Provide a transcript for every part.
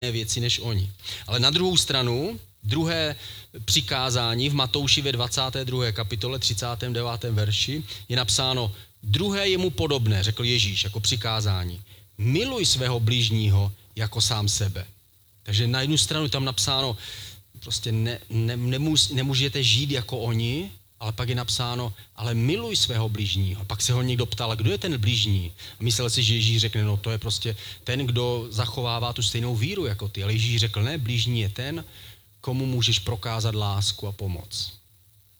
věci než oni. Ale na druhou stranu, druhé přikázání v Matouši ve 22. kapitole 39. verši je napsáno, druhé je mu podobné, řekl Ježíš jako přikázání. Miluj svého blížního jako sám sebe. Takže na jednu stranu tam napsáno, prostě ne, ne, nemůž, nemůžete žít jako oni, ale pak je napsáno, ale miluj svého blížního. Pak se ho někdo ptal, kdo je ten blížní? A myslel si, že Ježíš řekne, no to je prostě ten, kdo zachovává tu stejnou víru jako ty. Ale Ježíš řekl, ne, blížní je ten, komu můžeš prokázat lásku a pomoc.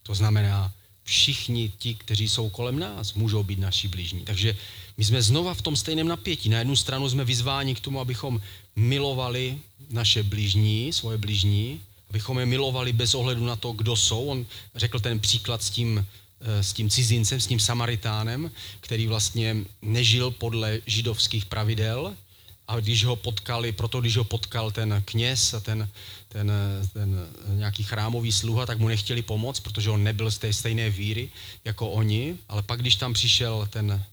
To znamená, všichni ti, kteří jsou kolem nás, můžou být naši blížní. Takže my jsme znova v tom stejném napětí. Na jednu stranu jsme vyzváni k tomu, abychom milovali naše blížní, svoje blížní, abychom je milovali bez ohledu na to, kdo jsou. On řekl ten příklad s tím, eh, s tím cizincem, s tím Samaritánem, který vlastně nežil podle židovských pravidel, a když ho potkali, proto když ho potkal ten kněz a ten, ten, ten nějaký chrámový sluha, tak mu nechtěli pomoct, protože on nebyl z té stejné víry jako oni, ale pak, když tam přišel ten,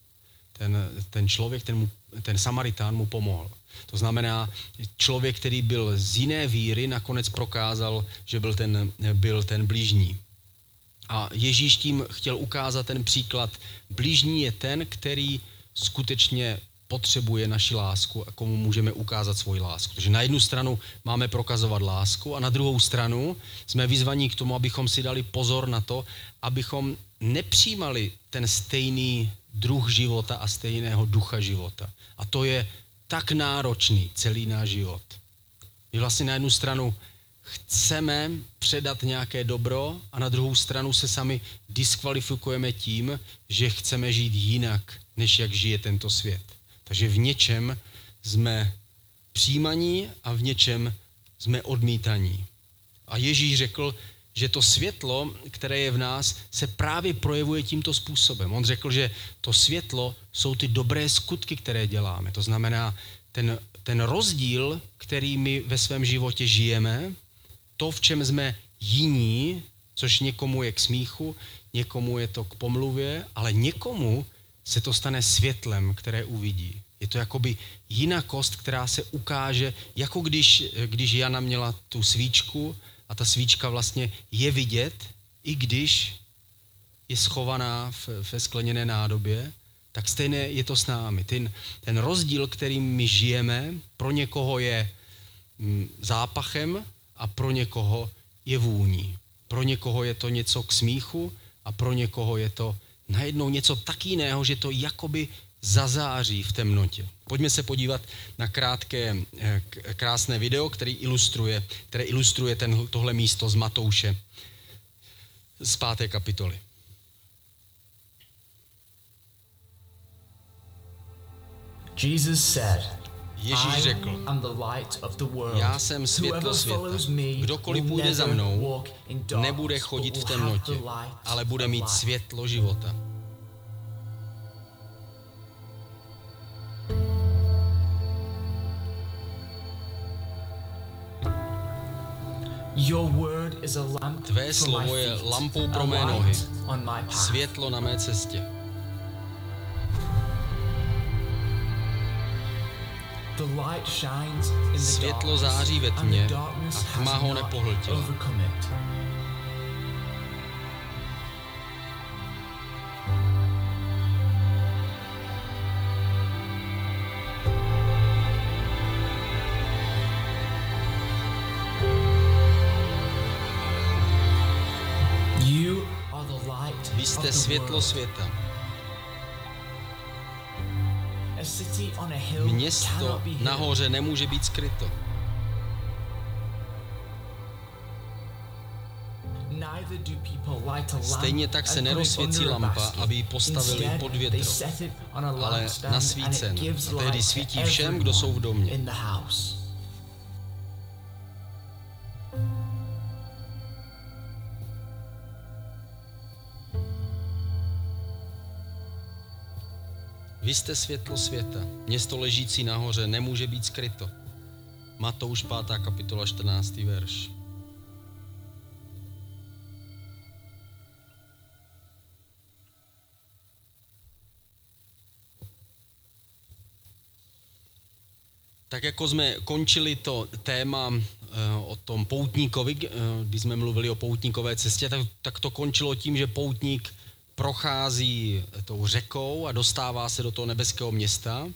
ten, ten člověk, ten, mu, ten Samaritán mu pomohl. To znamená, člověk, který byl z jiné víry, nakonec prokázal, že byl ten, byl ten blížní. A Ježíš tím chtěl ukázat ten příklad. Blížní je ten, který skutečně potřebuje naši lásku a komu můžeme ukázat svoji lásku. Takže na jednu stranu máme prokazovat lásku a na druhou stranu jsme vyzvaní k tomu, abychom si dali pozor na to, abychom nepřijímali ten stejný druh života a stejného ducha života. A to je tak náročný celý náš život. My vlastně na jednu stranu chceme předat nějaké dobro a na druhou stranu se sami diskvalifikujeme tím, že chceme žít jinak, než jak žije tento svět. Takže v něčem jsme přijímaní a v něčem jsme odmítaní. A Ježíš řekl, že to světlo, které je v nás, se právě projevuje tímto způsobem. On řekl, že to světlo jsou ty dobré skutky, které děláme. To znamená, ten, ten rozdíl, který my ve svém životě žijeme, to, v čem jsme jiní, což někomu je k smíchu, někomu je to k pomluvě, ale někomu se to stane světlem, které uvidí. Je to jakoby jinakost, která se ukáže, jako když, když Jana měla tu svíčku a ta svíčka vlastně je vidět, i když je schovaná v, ve skleněné nádobě, tak stejné je to s námi. Ten, ten rozdíl, kterým my žijeme, pro někoho je mm, zápachem a pro někoho je vůní. Pro někoho je to něco k smíchu a pro někoho je to najednou něco tak jiného, že to jakoby zazáří v temnotě. Pojďme se podívat na krátké, eh, krásné video, který ilustruje, které ilustruje ten, tohle místo z Matouše z páté kapitoly. Jesus said, Ježíš řekl, já jsem světlo světa. Kdokoliv půjde za mnou, nebude chodit v temnotě, ale bude mít světlo života. Tvé slovo je lampou pro mé nohy, světlo na mé cestě. Světlo září ve tmě a tma ho nepohltila. Světlo světa. Město nahoře nemůže být skryto. Stejně tak se nerozsvěcí lampa, aby ji postavili pod větro, ale nasvícen. A tehdy svítí všem, kdo jsou v domě. Vy jste světlo světa. Město ležící nahoře nemůže být skryto. Matouš 5. kapitola 14. verš. Tak jako jsme končili to téma eh, o tom poutníkovi, eh, když jsme mluvili o poutníkové cestě, tak, tak to končilo tím, že poutník prochází tou řekou a dostává se do toho nebeského města,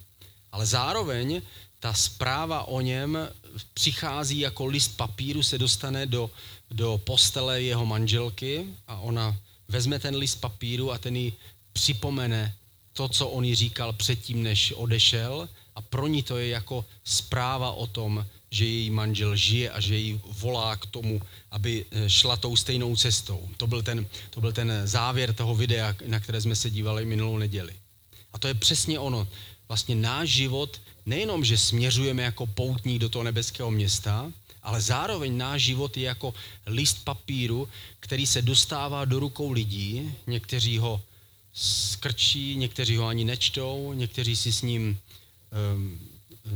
ale zároveň ta zpráva o něm přichází jako list papíru, se dostane do, do postele jeho manželky a ona vezme ten list papíru a ten jí připomene to, co on jí říkal předtím, než odešel. A pro ní to je jako zpráva o tom, že její manžel žije a že jí volá k tomu, aby eh, šla tou stejnou cestou. To byl ten, to byl ten závěr toho videa, na které jsme se dívali minulou neděli. A to je přesně ono. Vlastně náš život nejenom, že směřujeme jako poutník do toho nebeského města, ale zároveň náš život je jako list papíru, který se dostává do rukou lidí. Někteří ho skrčí, někteří ho ani nečtou, někteří si s ním um,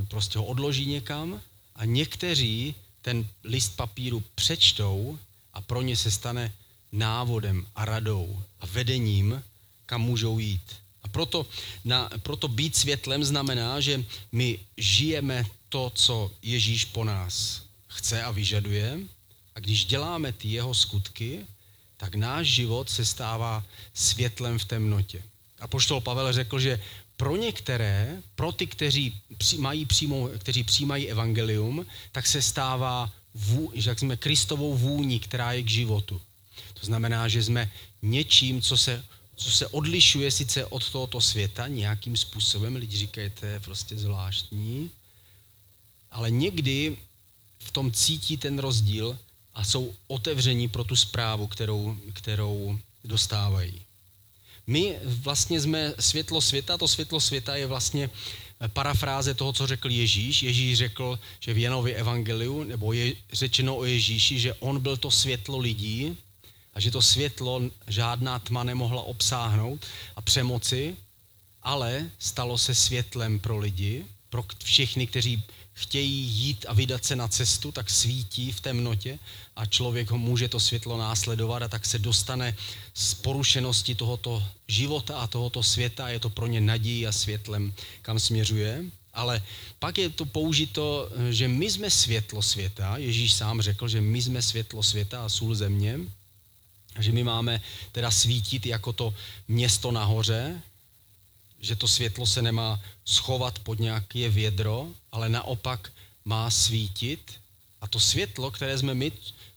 prostě ho odloží někam a někteří ten list papíru přečtou a pro ně se stane návodem a radou a vedením, kam můžou jít. A proto, na, proto být světlem znamená, že my žijeme to, co Ježíš po nás chce a vyžaduje. A když děláme ty jeho skutky, tak náš život se stává světlem v temnotě. A poštol Pavel řekl, že pro některé, pro ty, kteří mají přímo, kteří přijímají evangelium, tak se stává, vů, že jak jsme Kristovou vůní, která je k životu. To znamená, že jsme něčím, co se, co se odlišuje sice od tohoto světa nějakým způsobem, lidi říkají, to je prostě zvláštní, ale někdy v tom cítí ten rozdíl a jsou otevření pro tu zprávu, kterou, kterou dostávají. My vlastně jsme světlo světa, to světlo světa je vlastně parafráze toho, co řekl Ježíš. Ježíš řekl, že v Janově evangeliu, nebo je řečeno o Ježíši, že on byl to světlo lidí a že to světlo žádná tma nemohla obsáhnout a přemoci, ale stalo se světlem pro lidi, pro všechny, kteří chtějí jít a vydat se na cestu, tak svítí v temnotě a člověk ho může to světlo následovat a tak se dostane z porušenosti tohoto života a tohoto světa. Je to pro ně nadějí a světlem, kam směřuje. Ale pak je to použito, že my jsme světlo světa. Ježíš sám řekl, že my jsme světlo světa a sůl země. Že my máme teda svítit jako to město nahoře, že to světlo se nemá schovat pod nějaké vědro, ale naopak má svítit. A to světlo, které jsme my,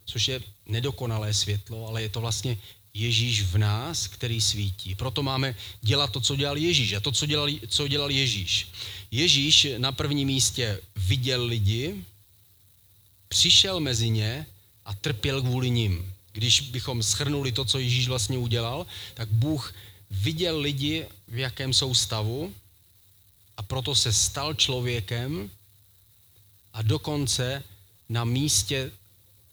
což je nedokonalé světlo, ale je to vlastně Ježíš v nás, který svítí. Proto máme dělat to, co dělal Ježíš. A to, co dělal, co dělal Ježíš. Ježíš na prvním místě viděl lidi, přišel mezi ně a trpěl kvůli ním. Když bychom schrnuli to, co Ježíš vlastně udělal, tak Bůh viděl lidi, v jakém jsou stavu a proto se stal člověkem a dokonce na místě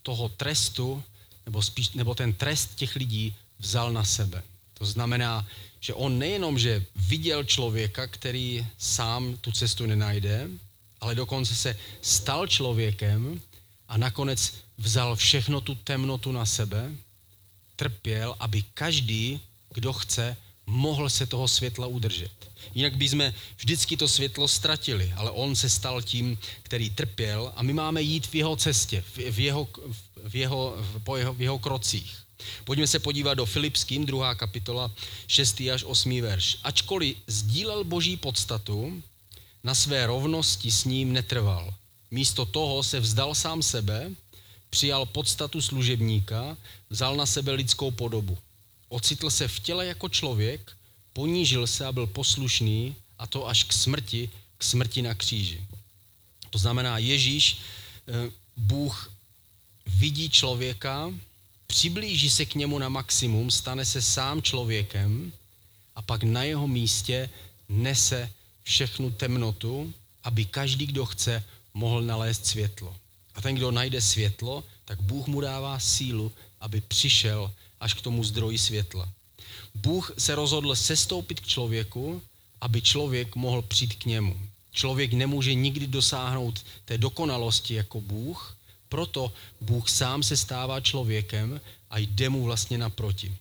toho trestu, nebo, spíš, nebo ten trest těch lidí vzal na sebe. To znamená, že on nejenom, že viděl člověka, který sám tu cestu nenajde, ale dokonce se stal člověkem a nakonec vzal všechno tu temnotu na sebe, trpěl, aby každý, kdo chce, mohl se toho světla udržet. Jinak bychom vždycky to světlo ztratili, ale on se stal tím, který trpěl a my máme jít v jeho cestě, v jeho, v jeho, po jeho, v jeho krocích. Pojďme se podívat do Filipským, druhá kapitola, 6. až 8. verš. Ačkoliv sdílel boží podstatu, na své rovnosti s ním netrval. Místo toho se vzdal sám sebe, přijal podstatu služebníka, vzal na sebe lidskou podobu. Ocitl se v těle jako člověk, ponížil se a byl poslušný, a to až k smrti, k smrti na kříži. To znamená, Ježíš, eh, Bůh vidí člověka, přiblíží se k němu na maximum, stane se sám člověkem a pak na jeho místě nese všechnu temnotu, aby každý, kdo chce, mohl nalézt světlo. A ten, kdo najde světlo, tak Bůh mu dává sílu, aby přišel až k tomu zdroji světla. Bůh se rozhodl sestoupit k člověku, aby člověk mohl přijít k němu. Člověk nemůže nikdy dosáhnout té dokonalosti jako Bůh, proto Bůh sám se stává člověkem a jde mu vlastně naproti.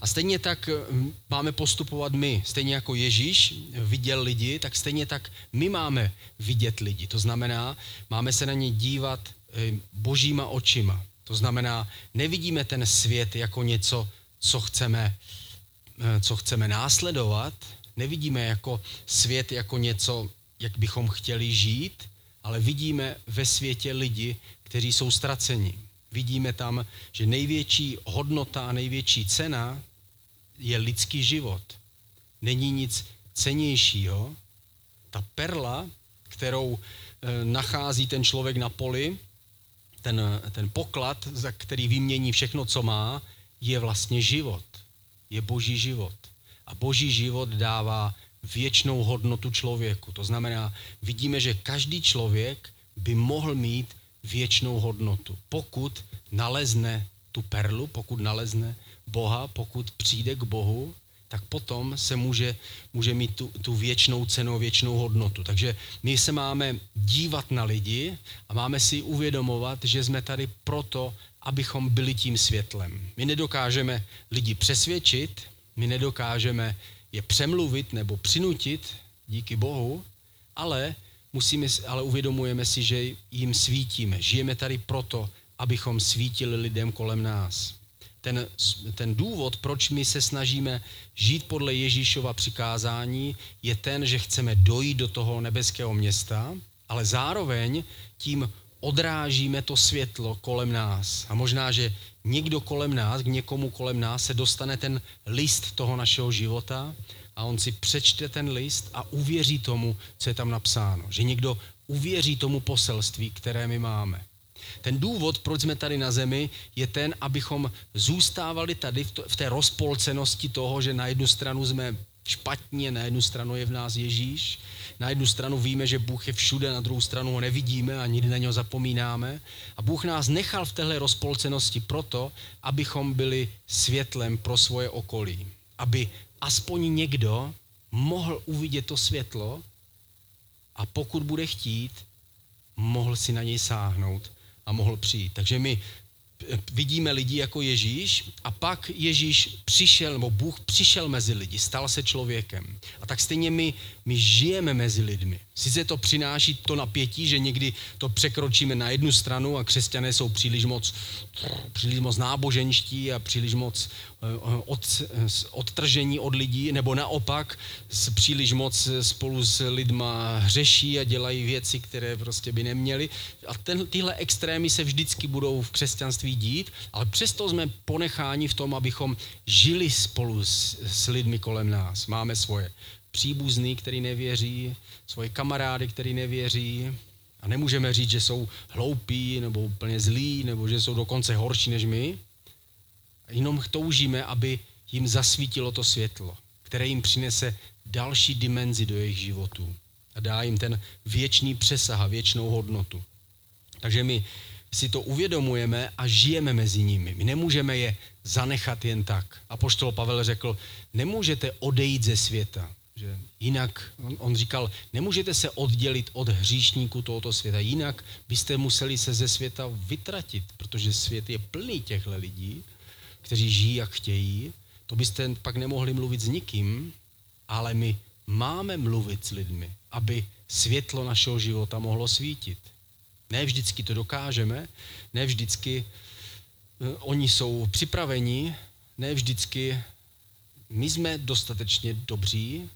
A stejně tak hm, máme postupovat my. Stejně jako Ježíš viděl lidi, tak stejně tak my máme vidět lidi. To znamená, máme se na ně dívat eh, božíma očima. To znamená, nevidíme ten svět jako něco, co chceme, eh, co chceme následovat, nevidíme jako svět jako něco, jak bychom chtěli žít, ale vidíme ve světě lidi, kteří jsou ztraceni. Vidíme tam, že největší hodnota a největší cena je lidský život. Není nic cenějšího. Ta perla, kterou e, nachází ten člověk na poli, ten, ten poklad, za který vymění všechno, co má, je vlastně život. Je boží život. A boží život dává věčnou hodnotu člověku. To znamená, vidíme, že každý člověk by mohl mít věčnou hodnotu, pokud nalezne tu perlu, pokud nalezne Boha, pokud přijde k Bohu, tak potom se může, může mít tu, tu věčnou cenu, věčnou hodnotu. Takže my se máme dívat na lidi a máme si uvědomovat, že jsme tady proto, abychom byli tím světlem. My nedokážeme lidi přesvědčit, my nedokážeme je přemluvit nebo přinutit díky Bohu, ale, musíme, ale uvědomujeme si, že jim svítíme. Žijeme tady proto, abychom svítili lidem kolem nás. Ten, ten důvod, proč my se snažíme žít podle Ježíšova přikázání, je ten, že chceme dojít do toho nebeského města, ale zároveň tím odrážíme to světlo kolem nás. A možná, že někdo kolem nás, k někomu kolem nás se dostane ten list toho našeho života a on si přečte ten list a uvěří tomu, co je tam napsáno. Že někdo uvěří tomu poselství, které my máme. Ten důvod, proč jsme tady na zemi, je ten, abychom zůstávali tady v, té rozpolcenosti toho, že na jednu stranu jsme špatně, na jednu stranu je v nás Ježíš, na jednu stranu víme, že Bůh je všude, na druhou stranu ho nevidíme a nikdy na něho zapomínáme. A Bůh nás nechal v téhle rozpolcenosti proto, abychom byli světlem pro svoje okolí. Aby aspoň někdo mohl uvidět to světlo a pokud bude chtít, mohl si na něj sáhnout a mohl přijít. Takže my vidíme lidi jako Ježíš a pak Ježíš přišel, nebo Bůh přišel mezi lidi, stal se člověkem. A tak stejně my, my žijeme mezi lidmi. Sice to přináší to napětí, že někdy to překročíme na jednu stranu a křesťané jsou příliš moc, příliš moc náboženští a příliš moc eh, od, odtržení od lidí, nebo naopak příliš moc spolu s lidma hřeší a dělají věci, které prostě by neměli. A ten, tyhle extrémy se vždycky budou v křesťanství dít, ale přesto jsme ponecháni v tom, abychom žili spolu s, s lidmi kolem nás. Máme svoje příbuzný, který nevěří, svoje kamarády, který nevěří. A nemůžeme říct, že jsou hloupí nebo úplně zlí, nebo že jsou dokonce horší než my. Jenom toužíme, aby jim zasvítilo to světlo, které jim přinese další dimenzi do jejich životů a dá jim ten věčný přesah a věčnou hodnotu. Takže my si to uvědomujeme a žijeme mezi nimi. My nemůžeme je zanechat jen tak. A poštol Pavel řekl, nemůžete odejít ze světa. Že jinak, on, on říkal, nemůžete se oddělit od hříšníků tohoto světa, jinak byste museli se ze světa vytratit, protože svět je plný těchto lidí, kteří žijí, jak chtějí. To byste pak nemohli mluvit s nikým, ale my máme mluvit s lidmi, aby světlo našeho života mohlo svítit. Ne vždycky to dokážeme, ne vždycky eh, oni jsou připraveni, ne vždycky my jsme dostatečně dobří,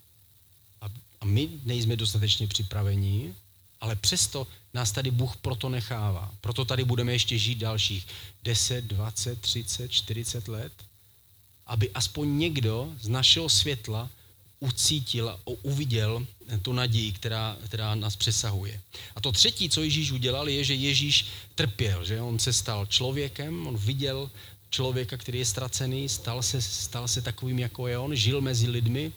a my nejsme dostatečně připravení, ale přesto nás tady Bůh proto nechává. Proto tady budeme ještě žít dalších 10, 20, 30, 40 let, aby aspoň někdo z našeho světla ucítil a uviděl tu naději, která, která nás přesahuje. A to třetí, co Ježíš udělal, je, že Ježíš trpěl, že on se stal člověkem, on viděl člověka, který je ztracený, stal se, stal se takovým, jako je on, žil mezi lidmi,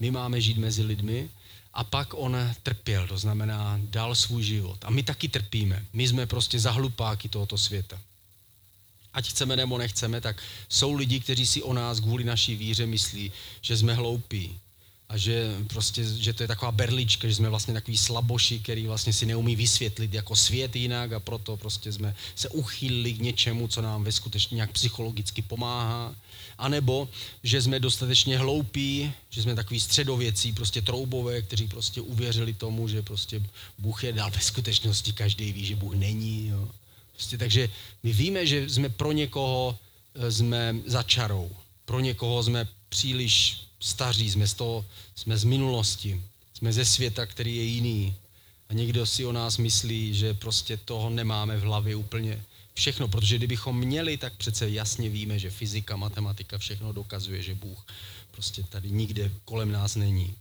my máme žít mezi lidmi a pak on trpěl, to znamená dal svůj život. A my taky trpíme. My jsme prostě zahlupáky tohoto světa. Ať chceme nebo nechceme, tak jsou lidi, kteří si o nás kvůli naší víře myslí, že jsme hloupí. A že prostě, že to je taková berlička, že jsme vlastně takový slaboši, který vlastně si neumí vysvětlit jako svět jinak a proto prostě jsme se uchýlili k něčemu, co nám ve skutečně nějak psychologicky pomáhá. A nebo, že jsme dostatečně hloupí, že jsme takový středověcí, prostě troubové, kteří prostě uvěřili tomu, že prostě Bůh je dal ve skutečnosti, každý ví, že Bůh není. Jo. Prostě, takže my víme, že jsme pro někoho eh, jsme za čarou, pro někoho jsme příliš staří, jsme z, toho, jsme z minulosti, jsme ze světa, který je jiný. A někdo si o nás myslí, že prostě toho nemáme v hlavě úplně všechno, protože kdybychom měli, tak přece jasně víme, že fyzika, matematika, všechno dokazuje, že Bůh prostě tady nikde kolem nás není.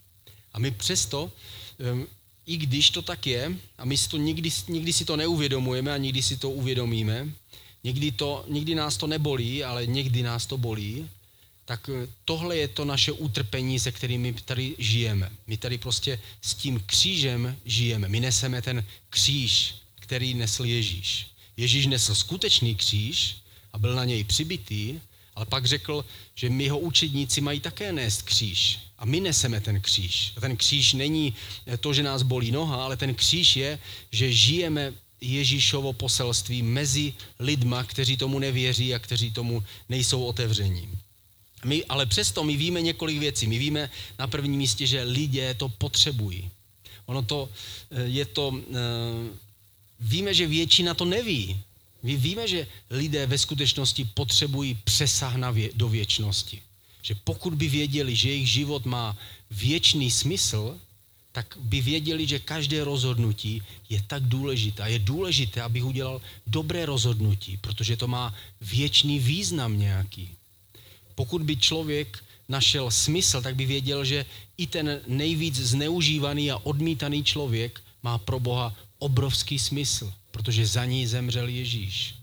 A my přesto, i když to tak je, a my si to nikdy, nikdy si to neuvědomujeme a nikdy si to uvědomíme, někdy, to, někdy nás to nebolí, ale někdy nás to bolí, tak eh, tohle je to naše utrpení, se kterými tady žijeme. My tady prostě s tím křížem žijeme. My neseme ten kříž, který nesl Ježíš. Ježíš nesl skutečný kříž a byl na něj přibitý, ale pak řekl, že my jeho učedníci mají také nést kříž. A my neseme ten kříž. A ten kříž není to, že nás bolí noha, ale ten kříž je, že žijeme Ježíšovo poselství mezi lidma, kteří tomu nevěří a kteří tomu nejsou otevření. My, ale přesto my víme několik věcí. My víme na prvním místě, že lidé to potřebují. Ono to eh, je to, eh, víme, že většina to neví. My víme, že lidé ve skutečnosti potřebují přesah na vě, do věčnosti. Že pokud by věděli, že jejich život má věčný smysl, tak by věděli, že každé rozhodnutí je tak důležité. Je důležité, abych udělal dobré rozhodnutí, protože to má věčný význam nějaký. Pokud by člověk našel smysl, tak by věděl, že i ten nejvíc zneužívaný a odmítaný člověk má pro Boha obrovský smysl, protože za ní zemřel Ježíš.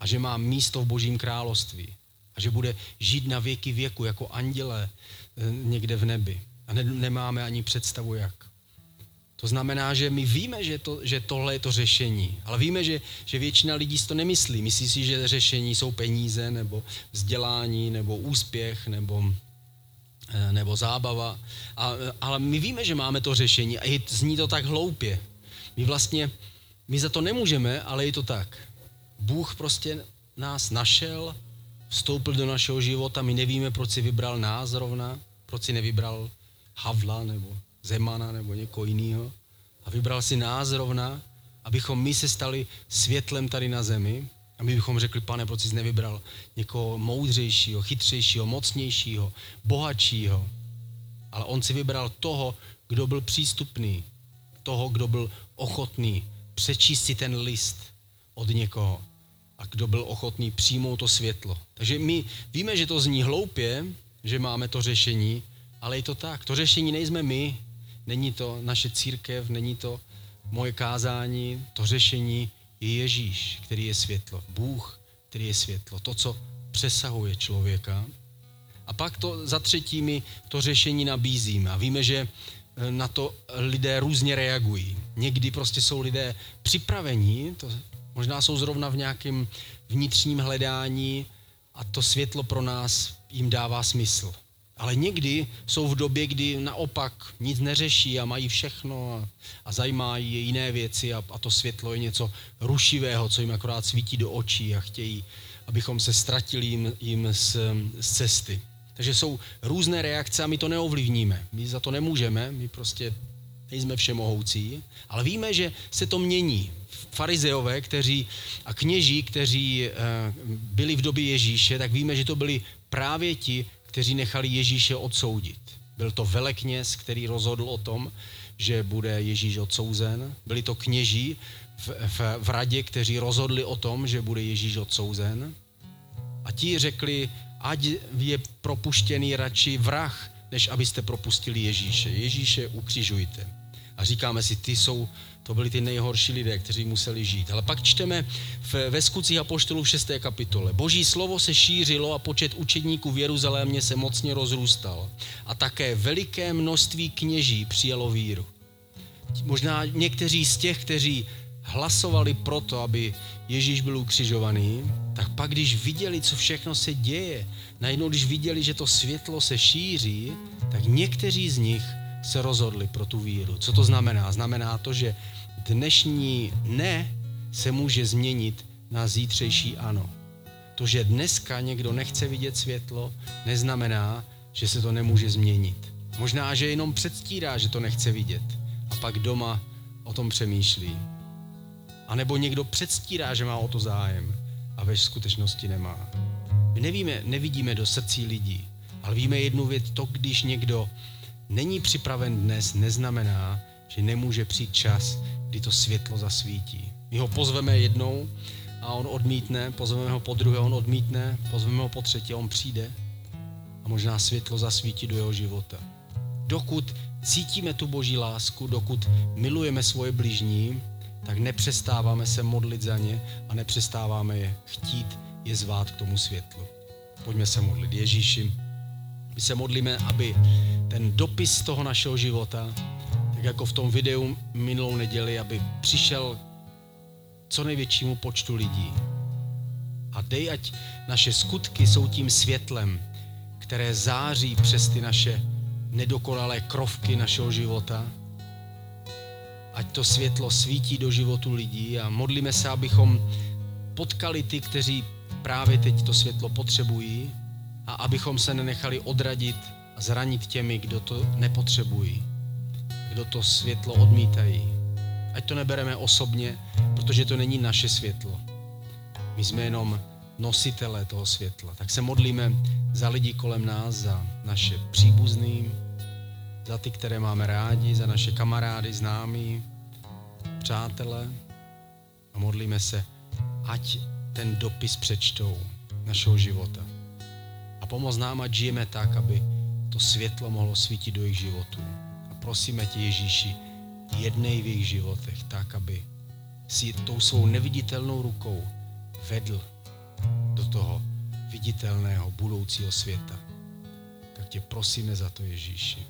A že má místo v Božím království. A že bude žít na věky věku jako anděle eh, někde v nebi. A ne, nemáme ani představu jak. To znamená, že my víme, že, to, že tohle je to řešení, ale víme, že, že většina lidí si to nemyslí. Myslí si, že řešení jsou peníze, nebo vzdělání, nebo úspěch, nebo, eh, nebo zábava. A, ale my víme, že máme to řešení a je, zní to tak hloupě. My vlastně, my za to nemůžeme, ale je to tak. Bůh prostě nás našel, vstoupil do našeho života, my nevíme, proč si vybral nás zrovna, proč si nevybral Havla nebo Zemana nebo někoho jiného a vybral si nás zrovna, abychom my se stali světlem tady na zemi a my bychom řekli, pane, proč jsi nevybral někoho moudřejšího, chytřejšího, mocnějšího, bohatšího. Ale on si vybral toho, kdo byl přístupný, toho, kdo byl ochotný přečíst si ten list od někoho a kdo byl ochotný přijmout to světlo. Takže my víme, že to zní hloupě, že máme to řešení, ale je to tak. To řešení nejsme my, Není to naše církev, není to moje kázání, to řešení je Ježíš, který je světlo. Bůh, který je světlo. To, co přesahuje člověka. A pak to za třetí my to řešení nabízíme. A víme, že eh, na to lidé různě reagují. Někdy prostě jsou lidé připravení, to možná jsou zrovna v nějakém vnitřním hledání a to světlo pro nás jim dává smysl. Ale někdy jsou v době, kdy naopak nic neřeší a mají všechno a, a zajímají je jiné věci a, a to světlo je něco rušivého, co jim akorát svítí do očí a chtějí, abychom se ztratili jim, jim z, z cesty. Takže jsou různé reakce a my to neovlivníme. My za to nemůžeme, my prostě nejsme všemohoucí, ale víme, že se to mění. Farizeové kteří, a kněží, kteří e, byli v době Ježíše, tak víme, že to byli právě ti, kteří nechali Ježíše odsoudit. Byl to velekněz, který rozhodl o tom, že bude Ježíš odsouzen. Byli to kněží v, v, v radě, kteří rozhodli o tom, že bude Ježíš odsouzen. A ti řekli, ať je propuštěný radši vrah, než abyste propustili Ježíše. Ježíše ukřižujte. A říkáme si, ty jsou to byli ty nejhorší lidé, kteří museli žít. Ale pak čteme v, ve skutcích Apoštolů v 6. kapitole. Boží slovo se šířilo a počet učedníků v Jeruzalémě se mocně rozrůstal. A také veliké množství kněží přijalo víru. Možná někteří z těch, kteří hlasovali proto, aby Ježíš byl ukřižovaný, tak pak, když viděli, co všechno se děje, najednou, když viděli, že to světlo se šíří, tak někteří z nich se rozhodli pro tu víru. Co to znamená? Znamená to, že dnešní ne se může změnit na zítřejší ano. To, že dneska někdo nechce vidět světlo, neznamená, že se to nemůže změnit. Možná, že jenom předstírá, že to nechce vidět a pak doma o tom přemýšlí. A nebo někdo předstírá, že má o to zájem a ve skutečnosti nemá. My nevíme, nevidíme do srdcí lidí, ale víme jednu věc, to, když někdo není připraven dnes, neznamená, že nemůže přijít čas, kdy to světlo zasvítí. My ho pozveme jednou a on odmítne, pozveme ho po druhé, on odmítne, pozveme ho po třetí, on přijde a možná světlo zasvítí do jeho života. Dokud cítíme tu boží lásku, dokud milujeme svoje blížní, tak nepřestáváme se modlit za ně a nepřestáváme je chtít je zvát k tomu světlu. Pojďme se modlit. Ježíši, my se modlíme, aby ten dopis toho našeho života, tak jako v tom videu minulou neděli, aby přišel co největšímu počtu lidí. A dej, ať naše skutky jsou tím světlem, které září přes ty naše nedokonalé krovky našeho života. Ať to světlo svítí do životu lidí a modlíme se, abychom potkali ty, kteří právě teď to světlo potřebují a abychom se nenechali odradit zranit těmi, kdo to nepotřebují, kdo to světlo odmítají. Ať to nebereme osobně, protože to není naše světlo. My jsme jenom nositelé toho světla. Tak se modlíme za lidi kolem nás, za naše příbuzný, za ty, které máme rádi, za naše kamarády, známí, přátelé a modlíme se, ať ten dopis přečtou našeho života. A pomoz nám, ať žijeme tak, aby to světlo mohlo svítit do jejich životů. A prosíme tě, Ježíši, jednej v jejich životech, tak, aby si tou svou neviditelnou rukou vedl do toho viditelného budoucího světa. Tak tě prosíme za to, Ježíši.